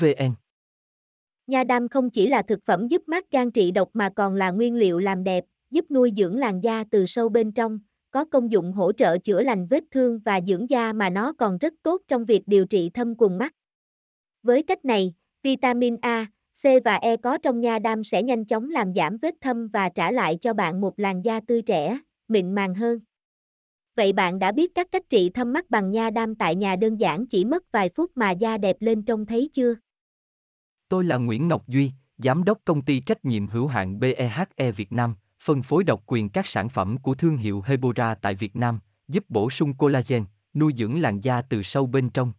vn Nha đam không chỉ là thực phẩm giúp mát gan trị độc mà còn là nguyên liệu làm đẹp, giúp nuôi dưỡng làn da từ sâu bên trong, có công dụng hỗ trợ chữa lành vết thương và dưỡng da mà nó còn rất tốt trong việc điều trị thâm quầng mắt. Với cách này, vitamin A, C và E có trong nha đam sẽ nhanh chóng làm giảm vết thâm và trả lại cho bạn một làn da tươi trẻ, mịn màng hơn. Vậy bạn đã biết các cách trị thâm mắt bằng nha đam tại nhà đơn giản chỉ mất vài phút mà da đẹp lên trông thấy chưa? Tôi là Nguyễn Ngọc Duy, Giám đốc công ty trách nhiệm hữu hạn BEHE Việt Nam, phân phối độc quyền các sản phẩm của thương hiệu Hebora tại Việt Nam, giúp bổ sung collagen, nuôi dưỡng làn da từ sâu bên trong.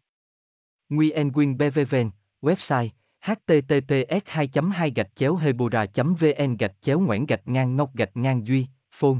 Nguyen Quyên BVVN, website https 2 2 hebora vn gạch chéo ngoãn gạch ngang ngọc gạch ngang duy phone